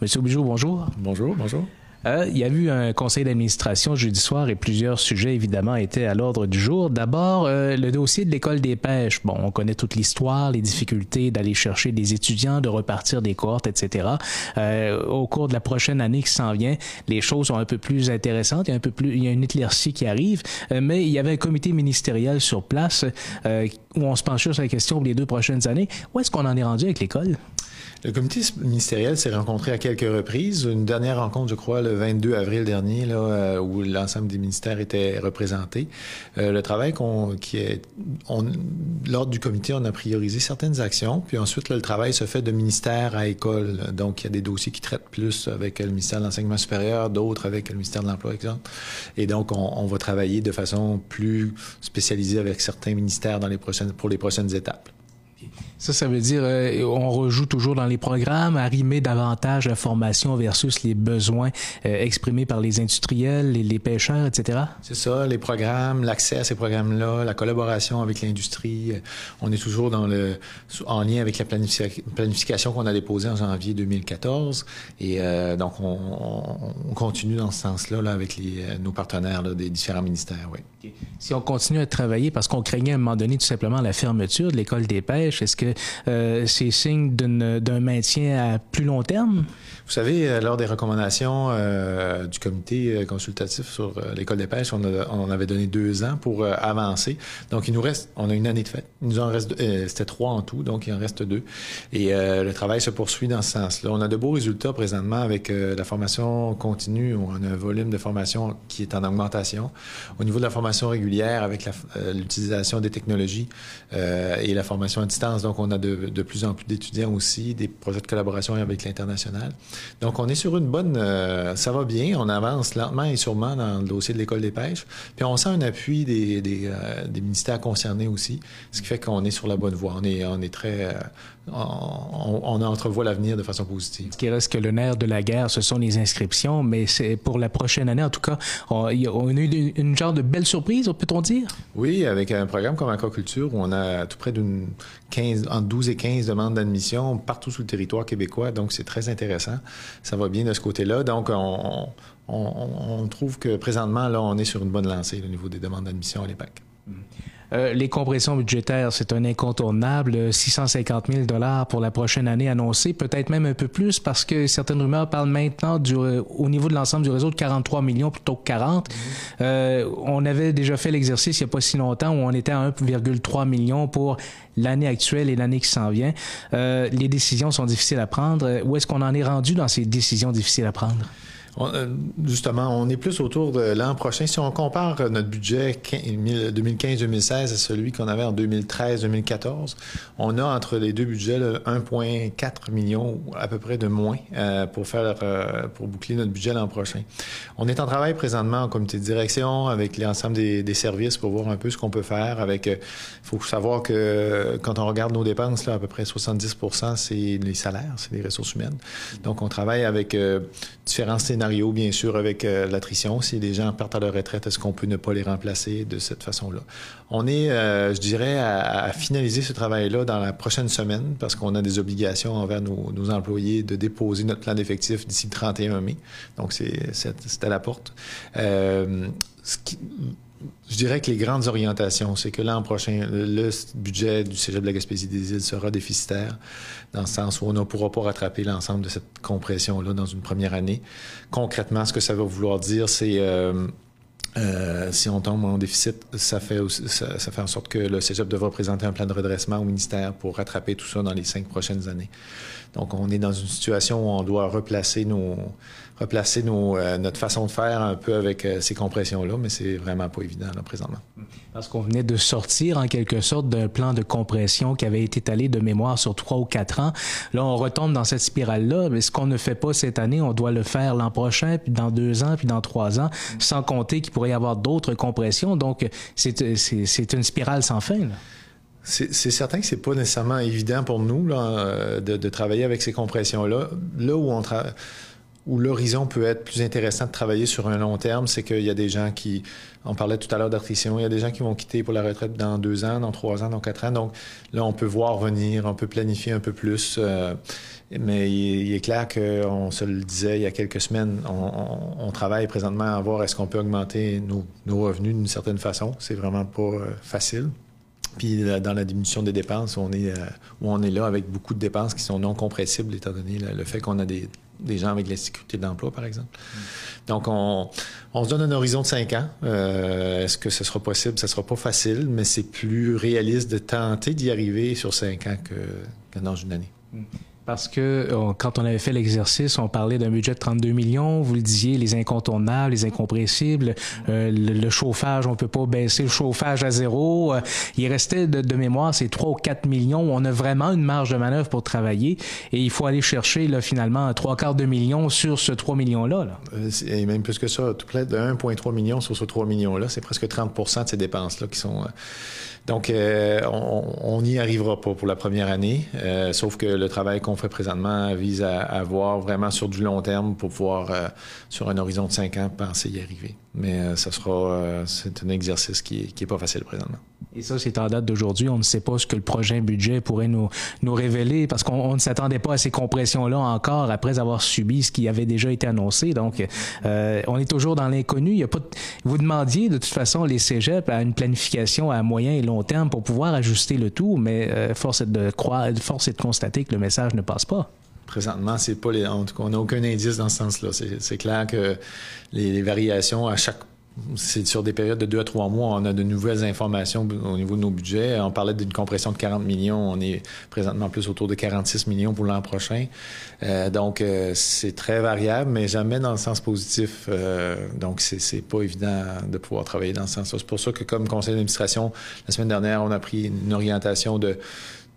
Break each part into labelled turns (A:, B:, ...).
A: Monsieur Bijou, bonjour.
B: Bonjour, bonjour.
A: Euh, il y a eu un conseil d'administration jeudi soir et plusieurs sujets évidemment étaient à l'ordre du jour. D'abord, euh, le dossier de l'école des pêches. Bon, on connaît toute l'histoire, les difficultés d'aller chercher des étudiants, de repartir des cohortes, etc. Euh, au cours de la prochaine année qui s'en vient, les choses sont un peu plus intéressantes. Il y a un peu plus, il y a une éclaircie qui arrive, euh, mais il y avait un comité ministériel sur place euh, où on se penchait sur la question pour les deux prochaines années. Où est-ce qu'on en est rendu avec l'école?
B: Le comité ministériel s'est rencontré à quelques reprises. Une dernière rencontre, je crois, le 22 avril dernier, euh, où l'ensemble des ministères étaient représentés. Euh, le travail lors du comité, on a priorisé certaines actions, puis ensuite, le travail se fait de ministère à école. Donc, il y a des dossiers qui traitent plus avec le ministère de l'enseignement supérieur, d'autres avec le ministère de l'emploi, exemple. Et donc, on, on, va travailler de façon plus spécialisée avec certains ministères dans les prochaines, pour les prochaines étapes.
A: Ça, ça veut dire euh, on rejoue toujours dans les programmes, arrimer davantage la formation versus les besoins euh, exprimés par les industriels, les, les pêcheurs, etc.
B: C'est ça, les programmes, l'accès à ces programmes-là, la collaboration avec l'industrie. On est toujours dans le en lien avec la planification, planification qu'on a déposée en janvier 2014. Et euh, donc, on, on, continue dans ce sens-là là, avec les, nos partenaires là, des différents ministères. Oui.
A: Si on continue à travailler, parce qu'on craignait à un moment donné tout simplement la fermeture de l'école des pêches, est-ce que euh, c'est signe d'un maintien à plus long terme?
B: Vous savez, euh, lors des recommandations euh, du comité euh, consultatif sur l'école des pêches, on, a, avait donné deux ans pour avancer. Donc, il nous reste, on a une année de fête. Il nous en reste, c'était trois en tout, donc il en reste deux. Et le travail se poursuit dans ce sens-là. On a de beaux résultats présentement avec la formation continue. On a un volume de formation qui est en augmentation. Au niveau de la formation régulière, avec l'utilisation des technologies et la formation à distance, donc on a de, plus en plus d'étudiants aussi, des projets de collaboration avec l'international. Donc, on est sur une bonne... Euh, ça va bien, on avance lentement et sûrement dans le dossier de l'École des pêches. Puis on sent un appui des, euh, ministères concernés aussi, ce qui fait qu'on est sur la bonne voie. On est, on est très... On, on, entrevoit l'avenir de façon positive.
A: Ce qui reste que le nerf de la guerre, ce sont les inscriptions, mais c'est pour la prochaine année, en tout cas, on, on a eu une, une, genre de belle surprise, peut-on dire?
B: Oui, avec un programme comme Aquaculture, où on a tout près d'une 15, entre 12 et 15 demandes d'admission partout sur le territoire québécois, donc c'est très intéressant. Ça va bien de ce côté-là. Donc, on, trouve que présentement, là, on est sur une bonne lancée au niveau des demandes d'admission à l'EPAC.
A: Euh, les compressions budgétaires, c'est un incontournable. 650 000 dollars pour la prochaine année annoncée, peut-être même un peu plus parce que certaines rumeurs parlent maintenant du, euh, au niveau de l'ensemble du réseau de 43 millions plutôt que 40. Mmh. Euh, on avait déjà fait l'exercice il n'y a pas si longtemps où on était à 1,3 million pour l'année actuelle et l'année qui s'en vient. Euh, les décisions sont difficiles à prendre. Où est-ce qu'on en est rendu dans ces décisions difficiles à prendre?
B: Euh, justement, on est plus autour de l'an prochain. Si on compare notre budget 2015-2016 à celui qu'on avait en 2013-2014, on a entre les deux budgets 1,4 million à peu près de moins euh, pour faire euh, pour boucler notre budget l'an prochain. On est en travail présentement en comité de direction avec l'ensemble des, services pour voir un peu ce qu'on peut faire. Il faut savoir que quand on regarde nos dépenses, à peu près 70% c'est les salaires, c'est les ressources humaines. Donc, on travaille avec différents scénarios bien sûr, avec euh, l'attrition. Si les gens partent à leur retraite, est-ce qu'on peut ne pas les remplacer de cette façon-là? On est, euh, je dirais, à, finaliser ce travail-là dans la prochaine semaine parce qu'on a des obligations envers nos, nos employés de déposer notre plan d'effectifs d'ici le 31 mai. Donc, c'est à la porte. Euh, ce qui, je dirais que les grandes orientations, c'est que l'an prochain, le budget du Cégep de la Gaspésie des îles sera déficitaire, dans le sens où on ne pourra pas rattraper l'ensemble de cette compression-là dans une première année. Concrètement, ce que ça va vouloir dire, c'est... Euh, euh, si on tombe en déficit, ça fait, ça, fait en sorte que le Cégep devra présenter un plan de redressement au ministère pour rattraper tout ça dans les cinq prochaines années. Donc, on est dans une situation où on doit replacer nos, replacer nos, euh, notre façon de faire un peu avec euh, ces compressions-là, mais c'est vraiment pas évident là, présentement.
A: Parce qu'on venait de sortir en quelque sorte d'un plan de compression qui avait été étalé de mémoire sur trois ou quatre ans. Là, on retombe dans cette spirale-là. Mais ce qu'on ne fait pas cette année, on doit le faire l'an prochain, puis dans deux ans, puis dans trois ans, sans compter qu'il pourrait y avoir d'autres compressions. Donc, c'est une spirale sans fin. Là.
B: C'est certain que c'est pas nécessairement évident pour nous là, de, de, travailler avec ces compressions-là. Là où on travaille où l'horizon peut être plus intéressant de travailler sur un long terme, c'est qu'il y a des gens qui, on parlait tout à l'heure d'attrition, il y a des gens qui vont quitter pour la retraite dans deux ans, dans trois ans, dans quatre ans. Donc là, on peut voir venir, on peut planifier un peu plus. Euh, mais il, est clair qu'on se le disait il y a quelques semaines, on, travaille présentement à voir est-ce qu'on peut augmenter nos, nos revenus d'une certaine façon. C'est vraiment pas euh, facile. Puis dans la diminution des dépenses, on est, où on est là avec beaucoup de dépenses qui sont non compressibles étant donné le fait qu'on a des, des gens avec la sécurité d'emploi, par exemple. Donc, on, se donne un horizon de cinq ans. Euh, est-ce que ce sera possible? Ce ne sera pas facile, mais c'est plus réaliste de tenter d'y arriver sur cinq ans que, que dans une année. Mm.
A: Parce que euh, quand on avait fait l'exercice, on parlait d'un budget de 32 millions. Vous le disiez, les incontournables, les incompressibles, euh, le, chauffage, on peut pas baisser le chauffage à zéro. Euh, il restait de, mémoire ces 3 ou 4 millions. On a vraiment une marge de manœuvre pour travailler et il faut aller chercher là, finalement trois quarts de millions sur ce 3 millions-là.
B: Et même plus que ça, tout près de 1,3 million sur ce 3 millions-là. C'est presque 30 de ces dépenses-là qui sont donc, euh, on n'y arrivera pas pour la première année, euh, sauf que le travail qu'on fait présentement vise à, à, voir vraiment sur du long terme pour pouvoir, euh, sur un horizon de cinq ans, penser y arriver. Mais ça sera, c'est un exercice qui n'est pas facile présentement.
A: Et ça, c'est en date d'aujourd'hui. On ne sait pas ce que le prochain budget pourrait nous, nous révéler parce qu'on ne s'attendait pas à ces compressions-là encore après avoir subi ce qui avait déjà été annoncé. Donc, on est toujours dans l'inconnu. Il y a pas Vous demandiez de toute façon les cégeps à une planification à moyen et long terme pour pouvoir ajuster le tout, mais euh, force est de croire, force de constater que le message ne passe pas
B: présentement, c'est pas les, on n'a aucun indice dans ce sens-là. C'est clair que les, variations à chaque c'est sur des périodes de deux à trois mois, on a de nouvelles informations au niveau de nos budgets. On parlait d'une compression de 40 millions, on est présentement plus autour de 46 millions pour l'an prochain. Euh, donc, euh, c'est très variable, mais jamais dans le sens positif. Euh, donc, c'est pas évident de pouvoir travailler dans ce sens-là. C'est pour ça que, comme conseil d'administration, la semaine dernière, on a pris une orientation de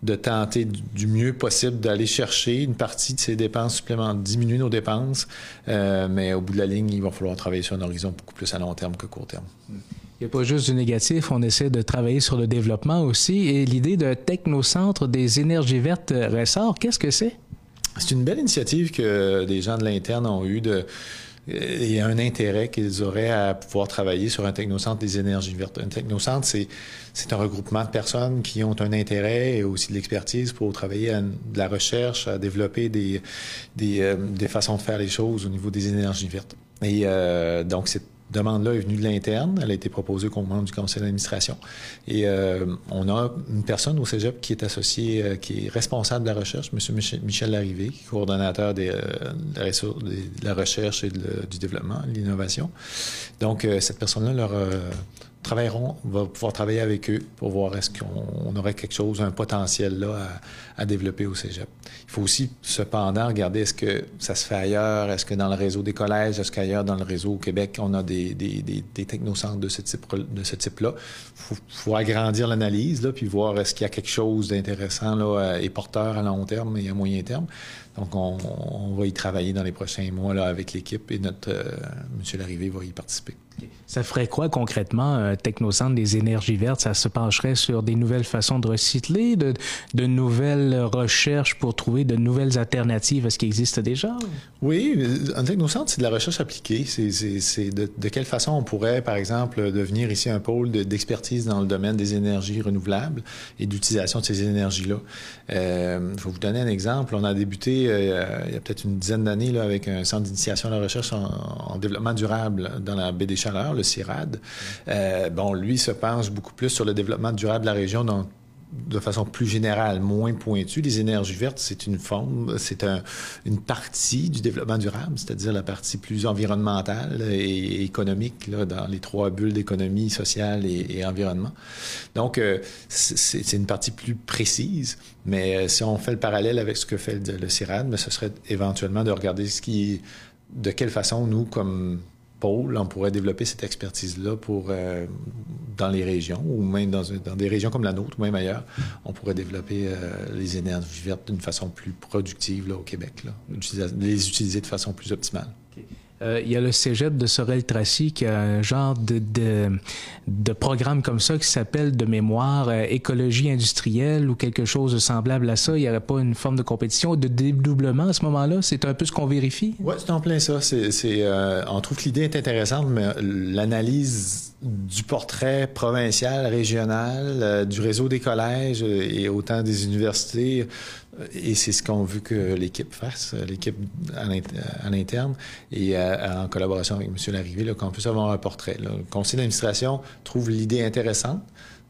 B: de tenter du mieux possible d'aller chercher une partie de ces dépenses supplémentaires, diminuer nos dépenses, euh, mais au bout de la ligne, il va falloir travailler sur un horizon beaucoup plus à long terme que court terme.
A: Il n'y a pas juste du négatif, on essaie de travailler sur le développement aussi. Et l'idée de technocentre des énergies vertes ressort, qu'est-ce que c'est?
B: C'est une belle initiative que des gens de l'interne ont eu de il y a un intérêt qu'ils auraient à pouvoir travailler sur un technocentre des énergies vertes. Un technocentre, c'est, c'est un regroupement de personnes qui ont un intérêt et aussi de l'expertise pour travailler à de la recherche, à développer des, des, euh, des façons de faire les choses au niveau des énergies vertes. Et euh, donc, c'est demande-là est venue de l'interne. Elle a été proposée comme membre du conseil d'administration. Et euh, on a une personne au cégep qui est associée, euh, qui est responsable de la recherche, M. Michel, Larrivé, coordonnateur euh, de, la recherche et du développement, de l'innovation. Donc, cette personne-là leur travailleront, on va pouvoir travailler avec eux pour voir est-ce qu'on aurait quelque chose, un potentiel là à, développer au cégep. Il faut aussi, cependant, regarder est-ce que ça se fait ailleurs, est-ce que dans le réseau des collèges, est-ce qu'ailleurs dans le réseau au Québec, on a des, des, des, technocentres de ce type de ce type-là. Il faut, agrandir l'analyse, puis voir est-ce qu'il y a quelque chose d'intéressant là, et porteur à long terme et à moyen terme. Donc, on, va y travailler dans les prochains mois là, avec l'équipe et notre euh, M. Larrivée va y participer.
A: Ça ferait quoi concrètement, un technocentre des énergies vertes? Ça se pencherait sur des nouvelles façons de recycler, de, nouvelles recherches pour trouver de nouvelles alternatives à ce qui existe déjà?
B: Oui, un technocentre, c'est de la recherche appliquée. C'est de, quelle façon on pourrait, par exemple, devenir ici un pôle d'expertise dans le domaine des énergies renouvelables et d'utilisation de ces énergies-là. Euh, je vais vous donner un exemple. On a débuté euh, il y a peut-être une dizaine d'années avec un centre d'initiation à la recherche en, en, développement durable dans la baie le CIRAD. Euh, bon, lui se penche beaucoup plus sur le développement durable de la région de façon plus générale, moins pointue, les énergies vertes, c'est une forme, c'est un, une partie du développement durable, c'est-à-dire la partie plus environnementale et économique dans les trois bulles d'économie sociale et, environnement. Donc, euh, c'est une partie plus précise, mais euh, si on fait le parallèle avec ce que fait le, CIRAD, ce serait éventuellement de regarder de quelle façon nous, comme on pourrait développer cette expertise-là pour euh, dans les régions, ou même dans, des régions comme la nôtre, ou même ailleurs, on pourrait développer euh, les énergies vertes d'une façon plus productive au Québec, les utiliser de façon plus optimale.
A: Euh, il y a le cégep de Sorel-Tracy qui a un genre de, de, programme comme ça qui s'appelle de mémoire euh, écologie industrielle ou quelque chose de semblable à ça. Il n'y aurait pas une forme de compétition, de dédoublement à ce moment-là? C'est un peu ce qu'on vérifie?
B: Oui, c'est en plein ça. C'est, euh, on trouve que l'idée est intéressante, mais l'analyse du portrait provincial, régional, euh, du réseau des collèges et autant des universités. Et c'est ce qu'on veut que l'équipe fasse, l'équipe à l'interne et en collaboration avec M. Larrivée, qu'on puisse avoir un portrait. Le conseil d'administration trouve l'idée intéressante,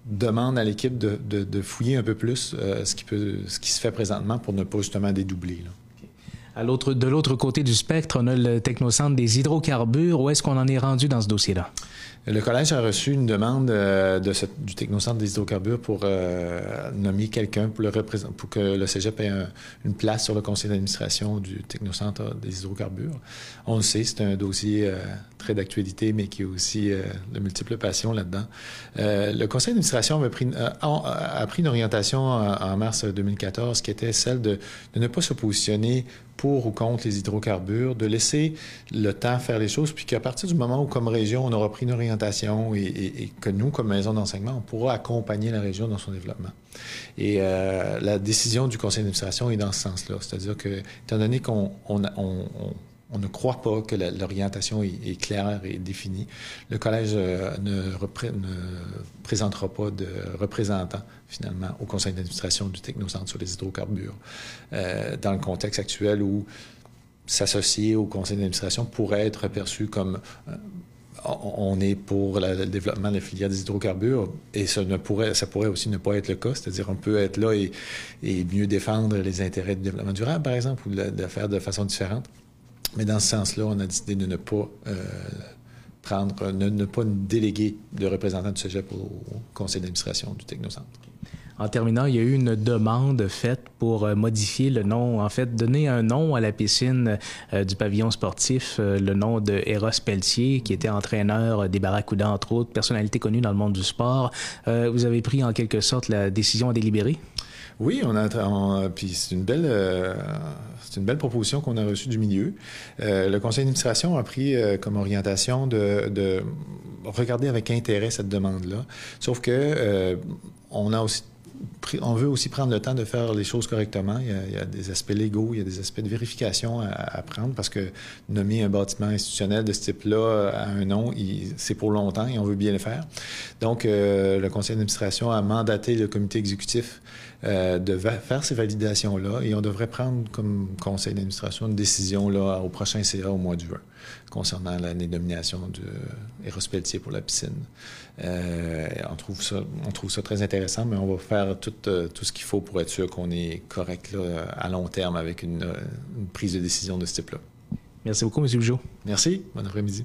B: demande à l'équipe de, fouiller un peu plus euh, ce, qui se fait présentement pour ne pas justement dédoubler.
A: De l'autre côté du spectre, on a le technocentre des hydrocarbures. Où est-ce qu'on en est rendu dans ce dossier-là?
B: Le collège a reçu une demande euh, du Technocentre des hydrocarbures pour euh, nommer quelqu'un pour, que le cégep ait une place sur le conseil d'administration du Technocentre des hydrocarbures. On le sait, c'est un dossier euh, très d'actualité, mais qui a aussi de multiples passions là-dedans. le conseil d'administration a pris, une orientation en, mars 2014 qui était celle de ne pas se positionner pour ou contre les hydrocarbures, de laisser le temps faire les choses, puis qu'à partir du moment où, comme région, on aura pris une orientation et, que nous, comme maison d'enseignement, on pourra accompagner la région dans son développement. Et euh, la décision du conseil d'administration est dans ce sens-là. C'est-à-dire que, étant donné qu'on on, on ne croit pas que l'orientation est, claire et définie. Le collège euh, ne, présentera pas de représentant, finalement, au conseil d'administration du Technocentre sur les hydrocarbures, euh, dans le contexte actuel où s'associer au conseil d'administration pourrait être perçu comme on est pour le développement de la filière des hydrocarbures et ça, ne pourrait, aussi ne pas être le cas, c'est-à-dire on peut être là et, mieux défendre les intérêts du développement durable, par exemple, ou de, faire de façon différente. Mais dans ce sens-là, on a décidé de ne pas euh, prendre, déléguer de représentant du cégep au, conseil d'administration du Technocentre.
A: En terminant, il y a eu une demande faite pour euh, modifier le nom, en fait, donner un nom à la piscine euh, du pavillon sportif, le nom de Eros Pelletier, qui était entraîneur des Barracudas, entre autres, personnalité connue dans le monde du sport. vous avez pris en quelque sorte la décision à délibérer?
B: Oui, on a, puis c'est une belle, euh, c'est une belle proposition qu'on a reçue du milieu. Euh, le conseil d'administration a pris euh, comme orientation de, de, regarder avec intérêt cette demande-là. Sauf que on a aussi on veut aussi prendre le temps de faire les choses correctement. Il y, a, des aspects légaux, il y a des aspects de vérification à, prendre parce que nommer un bâtiment institutionnel de ce type-là à un nom, c'est pour longtemps et on veut bien le faire. Donc, euh, le conseil d'administration a mandaté le comité exécutif euh, de faire ces validations-là et on devrait prendre comme conseil d'administration une décision là, au prochain CA au mois de juin concernant la dénomination de Eros Pelletier pour la piscine. Euh, on trouve ça très intéressant, mais on va faire tout, euh, tout ce qu'il faut pour être sûr qu'on est correct là, à long terme avec une, une, prise de décision de ce type-là.
A: Merci beaucoup, M. Bijou.
B: Merci. Bon après-midi.